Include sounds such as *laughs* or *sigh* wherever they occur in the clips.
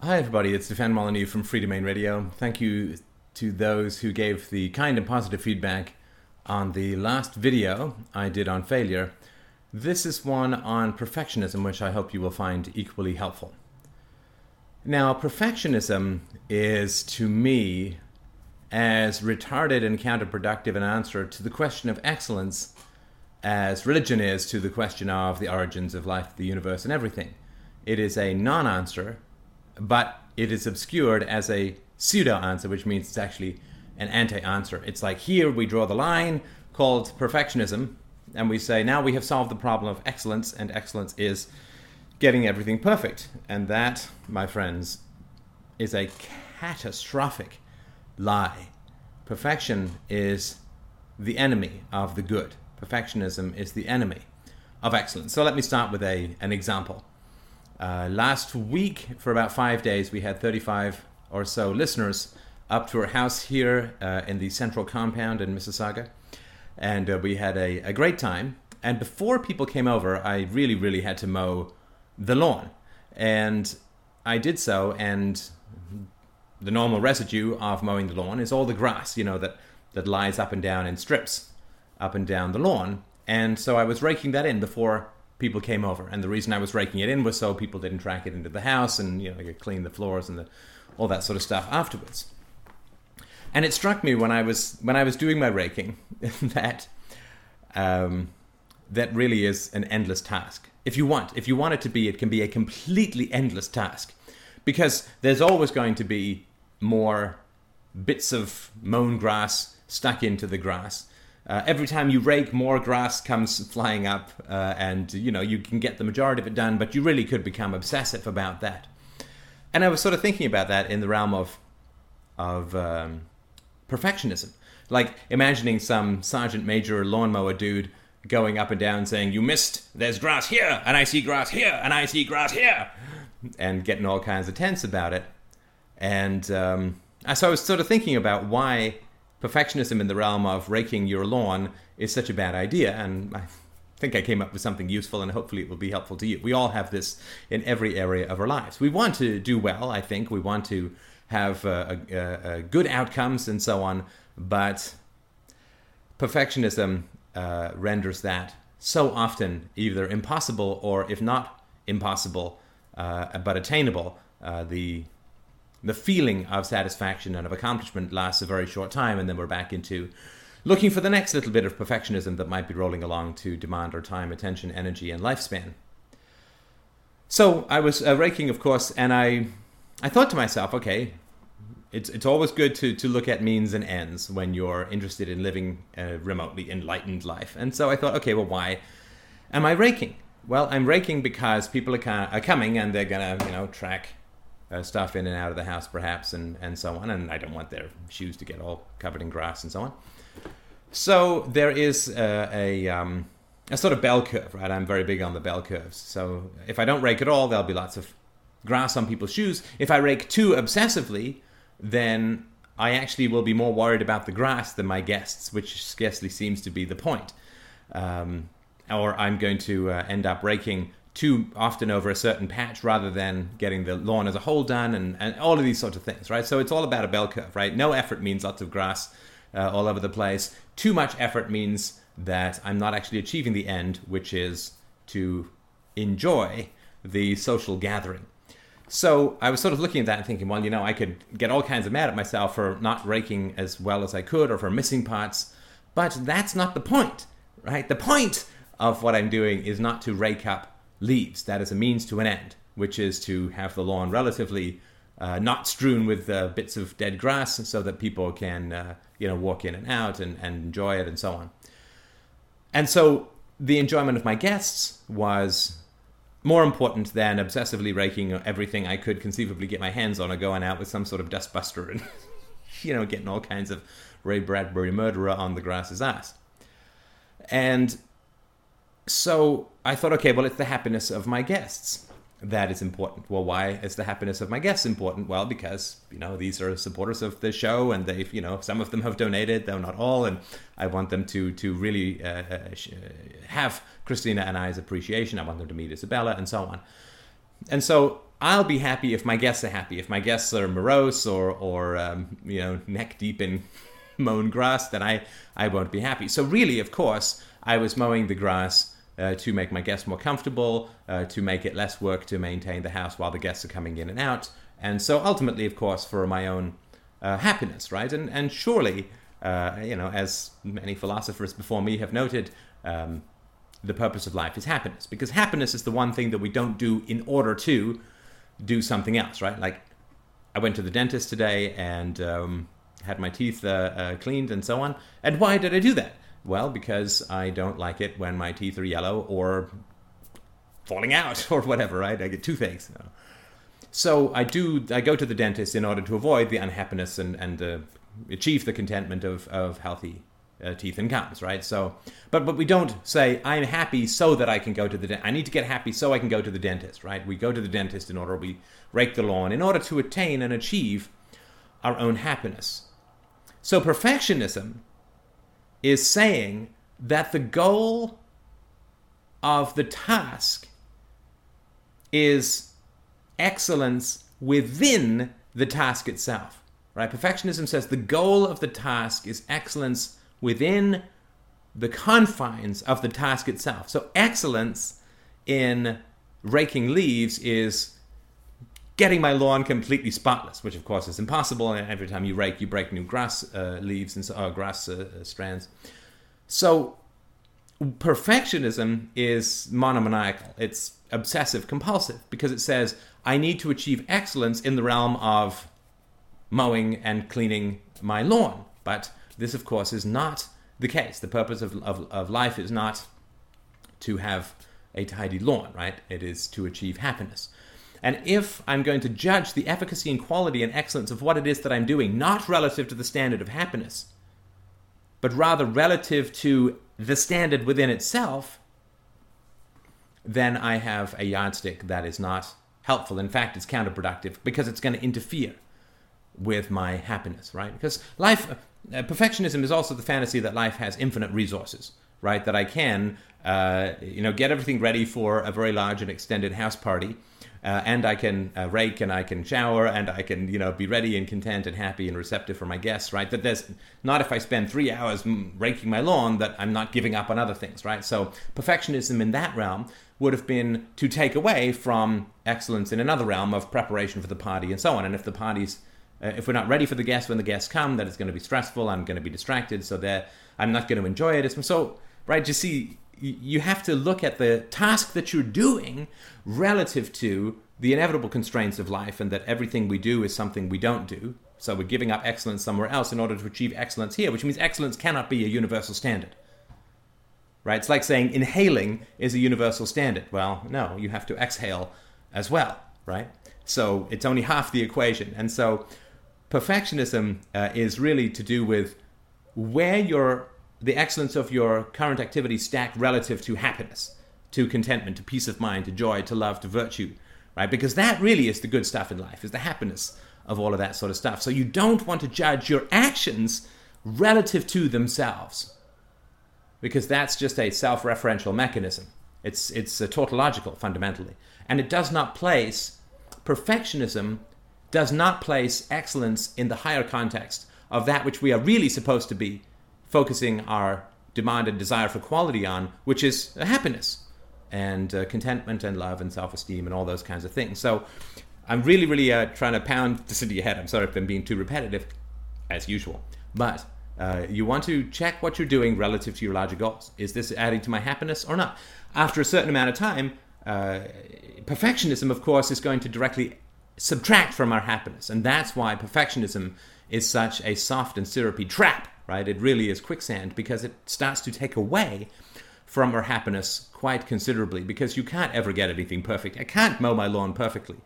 Hi, everybody. It's Stefan Molyneux from Free Domain Radio. Thank you to those who gave the kind and positive feedback on the last video I did on failure. This is one on perfectionism, which I hope you will find equally helpful. Now, perfectionism is to me as retarded and counterproductive an answer to the question of excellence as religion is to the question of the origins of life, the universe, and everything. It is a non answer, but it is obscured as a pseudo answer, which means it's actually an anti answer. It's like here we draw the line called perfectionism, and we say now we have solved the problem of excellence, and excellence is getting everything perfect. And that, my friends, is a catastrophic lie. Perfection is the enemy of the good. Perfectionism is the enemy of excellence. So let me start with a, an example. Uh, last week, for about five days, we had 35 or so listeners up to our house here uh, in the central compound in Mississauga. And uh, we had a, a great time. And before people came over, I really, really had to mow the lawn. And I did so, and the normal residue of mowing the lawn is all the grass, you know, that, that lies up and down in strips up and down the lawn. And so I was raking that in before people came over. And the reason I was raking it in was so people didn't track it into the house and, you know, clean the floors and the, all that sort of stuff afterwards. And it struck me when I was when I was doing my raking *laughs* that um, that really is an endless task. If you want, if you want it to be, it can be a completely endless task because there's always going to be more bits of mown grass stuck into the grass. Uh, every time you rake, more grass comes flying up, uh, and you know you can get the majority of it done, but you really could become obsessive about that. And I was sort of thinking about that in the realm of of um, perfectionism, like imagining some sergeant major lawnmower dude going up and down saying, "You missed. There's grass here, and I see grass here, and I see grass here," and getting all kinds of tense about it. And um, so I was sort of thinking about why perfectionism in the realm of raking your lawn is such a bad idea. And I think I came up with something useful, and hopefully it will be helpful to you. We all have this in every area of our lives. We want to do well, I think. We want to have uh, good outcomes and so on. But perfectionism uh, renders that so often either impossible or, if not impossible, uh, but attainable. Uh, the the feeling of satisfaction and of accomplishment lasts a very short time, and then we're back into looking for the next little bit of perfectionism that might be rolling along to demand our time, attention, energy, and lifespan. So I was uh, raking, of course, and I, I thought to myself, okay, it's it's always good to to look at means and ends when you're interested in living a remotely enlightened life. And so I thought, okay, well, why am I raking? Well, I'm raking because people are, are coming and they're gonna, you know, track uh, stuff in and out of the house, perhaps, and, and so on. And I don't want their shoes to get all covered in grass and so on. So there is uh, a, um, a sort of bell curve, right? I'm very big on the bell curves. So if I don't rake at all, there'll be lots of grass on people's shoes. If I rake too obsessively, then I actually will be more worried about the grass than my guests, which scarcely seems to be the point. Um, or I'm going to uh, end up raking too often over a certain patch rather than getting the lawn as a whole done and, and all of these sorts of things, right? So it's all about a bell curve, right? No effort means lots of grass uh, all over the place. Too much effort means that I'm not actually achieving the end, which is to enjoy the social gathering. So I was sort of looking at that and thinking, well, you know, I could get all kinds of mad at myself for not raking as well as I could or for missing parts, but that's not the point, right? The point of what I'm doing is not to rake up leaves. That is a means to an end, which is to have the lawn relatively uh, not strewn with uh, bits of dead grass so that people can, uh, you know, walk in and out and, and enjoy it and so on. And so the enjoyment of my guests was more important than obsessively raking everything I could conceivably get my hands on or going out with some sort of dustbuster and, *laughs* you know, getting all kinds of Ray Bradbury murderer on the grass's ass. And so I thought, okay, well, it's the happiness of my guests that is important. Well, why is the happiness of my guests important? Well, because you know these are supporters of the show, and they've you know some of them have donated, though not all, and I want them to to really uh, uh have Christina and I's appreciation. I want them to meet Isabella and so on. And so I'll be happy if my guests are happy. If my guests are morose or or um, you know neck deep in mown grass, then I I won't be happy. So really, of course, I was mowing the grass. Uh, to make my guests more comfortable, uh, to make it less work to maintain the house while the guests are coming in and out, and so ultimately, of course, for my own uh, happiness, right? And and surely, uh, you know, as many philosophers before me have noted, um, the purpose of life is happiness, because happiness is the one thing that we don't do in order to do something else, right? Like, I went to the dentist today and um, had my teeth uh, uh, cleaned and so on. And why did I do that? Well, because I don't like it when my teeth are yellow or falling out *laughs* or whatever, right? I get toothaches. So I do. I go to the dentist in order to avoid the unhappiness and and uh, achieve the contentment of of healthy uh, teeth and gums, right? So, but but we don't say I'm happy so that I can go to the. De- I need to get happy so I can go to the dentist, right? We go to the dentist in order we rake the lawn in order to attain and achieve our own happiness. So perfectionism is saying that the goal of the task is excellence within the task itself. Right? Perfectionism says the goal of the task is excellence within the confines of the task itself. So excellence in raking leaves is getting my lawn completely spotless, which of course is impossible. And every time you rake, you break new grass uh, leaves and uh, grass uh, strands. So perfectionism is monomaniacal. It's obsessive compulsive because it says I need to achieve excellence in the realm of mowing and cleaning my lawn. But this, of course, is not the case. The purpose of, of, of life is not to have a tidy lawn, right? It is to achieve happiness. And if I'm going to judge the efficacy and quality and excellence of what it is that I'm doing, not relative to the standard of happiness, but rather relative to the standard within itself, then I have a yardstick that is not helpful. In fact, it's counterproductive because it's going to interfere with my happiness, right? Because life, uh, perfectionism is also the fantasy that life has infinite resources, right? That I can, uh, you know, get everything ready for a very large and extended house party uh, and I can uh, rake and I can shower and I can you know be ready and content and happy and receptive for my guests, right? That there's not if I spend three hours raking my lawn that I'm not giving up on other things, right? So perfectionism in that realm would have been to take away from excellence in another realm of preparation for the party and so on. And if the party's uh, if we're not ready for the guests when the guests come, then it's going to be stressful. I'm going to be distracted, so that I'm not going to enjoy it. So right, you see, you have to look at the task that you're doing relative to the inevitable constraints of life and that everything we do is something we don't do. So we're giving up excellence somewhere else in order to achieve excellence here, which means excellence cannot be a universal standard. Right? It's like saying inhaling is a universal standard. Well, no, you have to exhale as well, right? So it's only half the equation. And so perfectionism uh, is really to do with where your the excellence of your current activity stacked relative to happiness, to contentment, to peace of mind, to joy, to love, to virtue, right? Because that really is the good stuff in life, is the happiness of all of that sort of stuff. So you don't want to judge your actions relative to themselves, because that's just a self-referential mechanism. It's it's a tautological fundamentally, and it does not place perfectionism does not place excellence in the higher context of that which we are really supposed to be focusing our demand and desire for quality on, which is happiness and uh, contentment and love and self esteem and all those kinds of things. So I'm really, really uh, trying to pound this into your head. I'm sorry if I'm being too repetitive, as usual. But uh, you want to check what you're doing relative to your larger goals. Is this adding to my happiness or not? After a certain amount of time, uh, perfectionism, of course, is going to directly subtract from our happiness. And that's why perfectionism is such a soft and syrupy trap right? It really is quicksand because it starts to take away from our happiness quite considerably because you can't ever get anything perfect. I can't mow my lawn perfectly,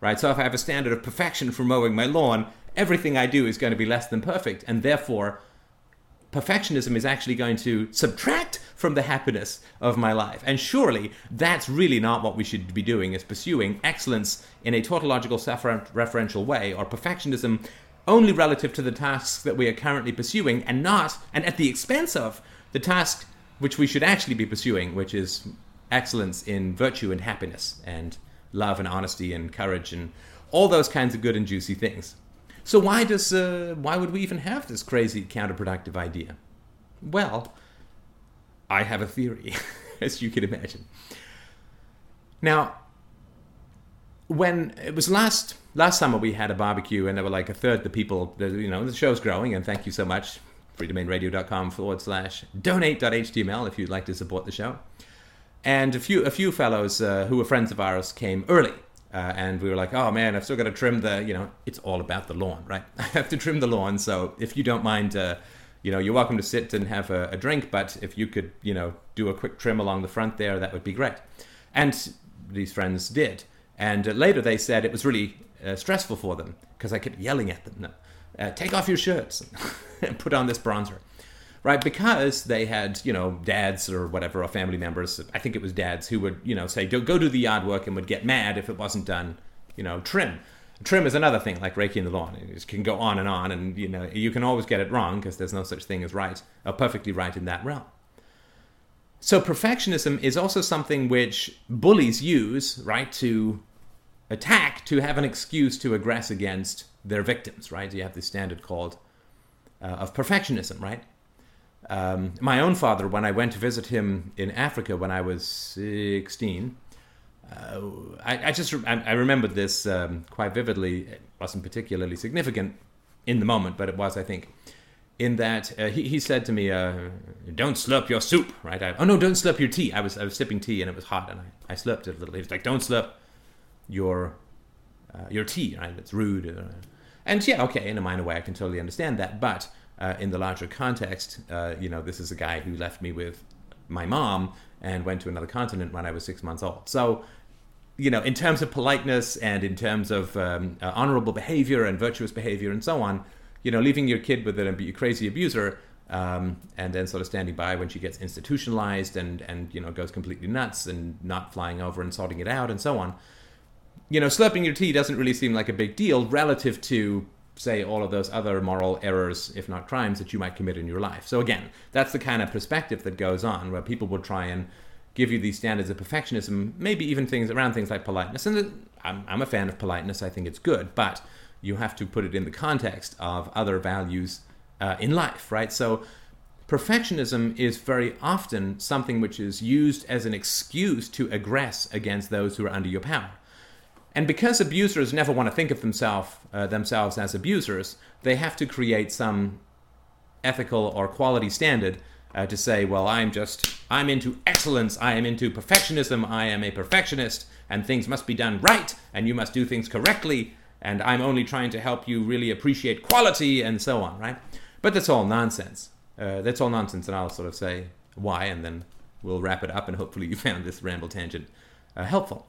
right? So if I have a standard of perfection for mowing my lawn, everything I do is going to be less than perfect, and therefore, perfectionism is actually going to subtract from the happiness of my life. And surely that's really not what we should be doing, is pursuing excellence in a tautological self-referential way, or perfectionism only relative to the tasks that we are currently pursuing and not, and at the expense of, the task which we should actually be pursuing, which is excellence in virtue and happiness and love and honesty and courage and all those kinds of good and juicy things. So why does uh, why would we even have this crazy counterproductive idea? Well, I have a theory, *laughs* as you can imagine. Now, when it was last last summer, we had a barbecue, and there were like a third the people. You know, the show's growing, and thank you so much. freedomainradio.com forward slash donate.html if you'd like to support the show. And a few a few fellows uh, who were friends of ours came early, uh, and we were like, "Oh man, I've still got to trim the. You know, it's all about the lawn, right? *laughs* I have to trim the lawn. So if you don't mind." Uh, you know, you're welcome to sit and have a, a, drink, but if you could, you know, do a quick trim along the front there, that would be great. And these friends did. And uh, later they said it was really uh, stressful for them because I kept yelling at them, no, uh, take off your shirts *laughs* and put on this bronzer. Right, because they had, you know, dads or whatever, or family members. I think it was dads who would, you know, say, "Go do the yard work," and would get mad if it wasn't done, you know, trim. Trim is another thing, like raking the lawn. It can go on and on, and you know, you can always get it wrong because there's no such thing as right or perfectly right in that realm. So perfectionism is also something which bullies use, right, to attack to have an excuse to aggress against their victims, right? You have this standard called uh, of perfectionism, right? Um, my own father, when I went to visit him in Africa when I was 16, uh, I, I, just I, I remembered this um, quite vividly. It wasn't particularly significant in the moment, but it was, I think, in that uh, he, he said to me, uh, "Don't slurp your soup," right? I, oh no, don't slurp your tea. I was I was sipping tea and it was hot, and I, I slurped it a little. He was like, "Don't slurp your uh, your tea, right? It's rude. Uh, and yeah, okay, in a minor way, I can totally understand that. But uh, in the larger context, uh, you know, this is a guy who left me with my mom and went to another continent when I was six months old. So, you know, in terms of politeness and in terms of um, uh, honorable behavior and virtuous behavior and so on, you know, leaving your kid with a crazy abuser um, and then sort of standing by when she gets institutionalized and and you know goes completely nuts and not flying over and sorting it out and so on you know, slurping your tea doesn't really seem like a big deal relative to, say, all of those other moral errors, if not crimes, that you might commit in your life. So again, that's the kind of perspective that goes on, where people will try and give you these standards of perfectionism, maybe even things around things like politeness. And I'm, I'm a fan of politeness; I think it's good, but you have to put it in the context of other values uh, in life, right? So perfectionism is very often something which is used as an excuse to aggress against those who are under your power. And because abusers never want to think of themselves uh, themselves as abusers, they have to create some ethical or quality standard uh, to say, well, I'm just I'm into excellence, I am into perfectionism, I am a perfectionist, and things must be done right, and you must do things correctly, and I'm only trying to help you really appreciate quality and so on, right? But that's all nonsense. Uh, that's all nonsense, and I'll sort of say why, and then we'll wrap it up, and hopefully you *laughs* found this ramble tangent uh, helpful.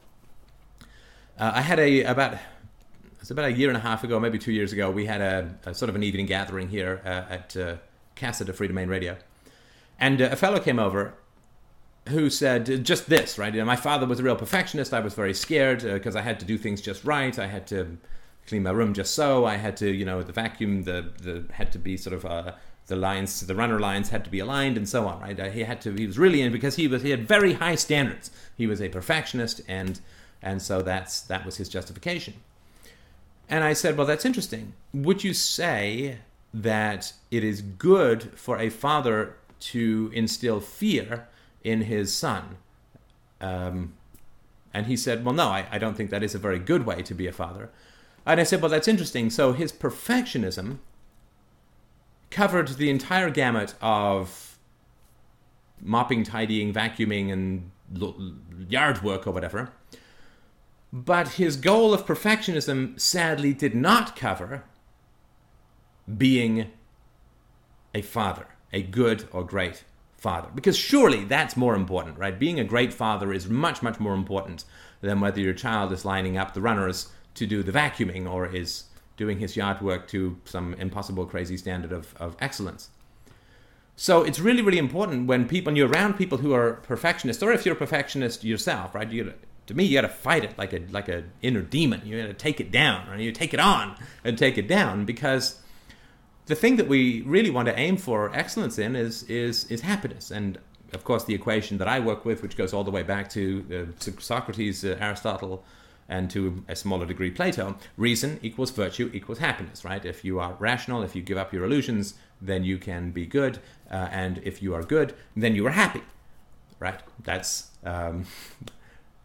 Uh, I had a about it's about a year and a half ago, maybe two years ago. We had a, a sort of an evening gathering here uh, at uh, Casa de Free Domain Radio, and uh, a fellow came over who said just this, right? You know, my father was a real perfectionist. I was very scared because uh, I had to do things just right. I had to clean my room just so. I had to, you know, the vacuum, the the had to be sort of uh, the lines, the runner lines had to be aligned and so on, right? Uh, he had to. He was really in because he was he had very high standards. He was a perfectionist and and so that's that was his justification. And I said, well, that's interesting. Would you say that it is good for a father to instill fear in his son? Um, and he said, well, no, I, I don't think that is a very good way to be a father. And I said, well, that's interesting. So his perfectionism covered the entire gamut of mopping, tidying, vacuuming, and yard work or whatever. But his goal of perfectionism sadly did not cover being a father, a good or great father. Because surely that's more important, right? Being a great father is much, much more important than whether your child is lining up the runners to do the vacuuming or is doing his yard work to some impossible, crazy standard of, of excellence. So it's really, really important when people, when you're around people who are perfectionists, or if you're a perfectionist yourself, right? You to me, you got to fight it like a like a inner demon. You got to take it down, or you take it on and take it down because the thing that we really want to aim for excellence in is is is happiness. And of course, the equation that I work with, which goes all the way back to uh, Socrates, uh, Aristotle, and to a smaller degree Plato, reason equals virtue equals happiness, right? If you are rational, if you give up your illusions, then you can be good, uh, and if you are good, then you are happy, right? That's um,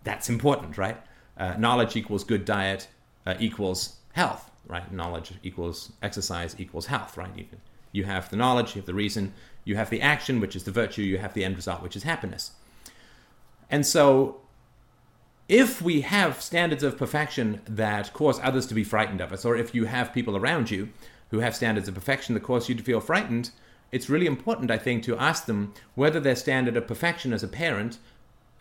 that's important, right? Uh, knowledge equals good diet uh, equals health, right? Knowledge equals exercise equals health, right? You, you have the knowledge, you have the reason, you have the action, which is the virtue, you have the end result, which is happiness. And so if we have standards of perfection that cause others to be frightened of us, or if you have people around you who have standards of perfection that cause you to feel frightened, it's really important, I think, to ask them whether their standard of perfection as a parent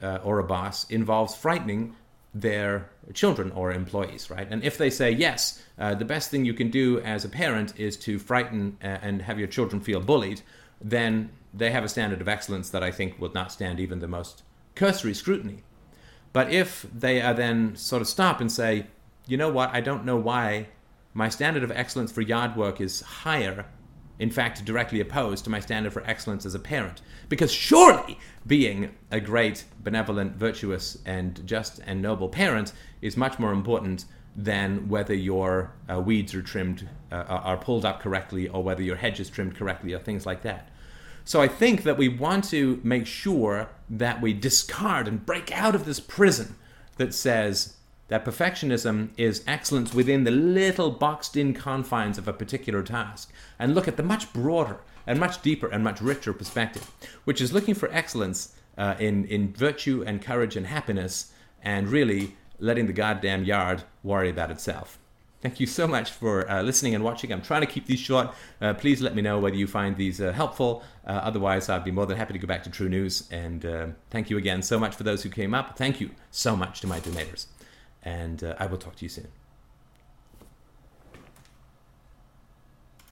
uh, or a boss involves frightening their children or employees, right? And if they say yes, uh, the best thing you can do as a parent is to frighten uh, and have your children feel bullied, then they have a standard of excellence that I think would not stand even the most cursory scrutiny. But if they are then sort of stop and say, you know what, I don't know why my standard of excellence for yard work is higher, in fact, directly opposed to my standard for excellence as a parent. Because surely being a great, benevolent, virtuous, and just and noble parent is much more important than whether your uh, weeds are trimmed, uh, are pulled up correctly, or whether your hedge is trimmed correctly, or things like that. So I think that we want to make sure that we discard and break out of this prison that says that perfectionism is excellence within the little boxed in confines of a particular task and look at the much broader and much deeper and much richer perspective, which is looking for excellence uh, in, in virtue and courage and happiness and really letting the goddamn yard worry about itself. Thank you so much for uh, listening and watching. I'm trying to keep these short. Uh, please let me know whether you find these uh, helpful. Uh, otherwise, I'd be more than happy to go back to True News. And uh, thank you again so much for those who came up. Thank you so much to my donators. And uh, I will talk to you soon.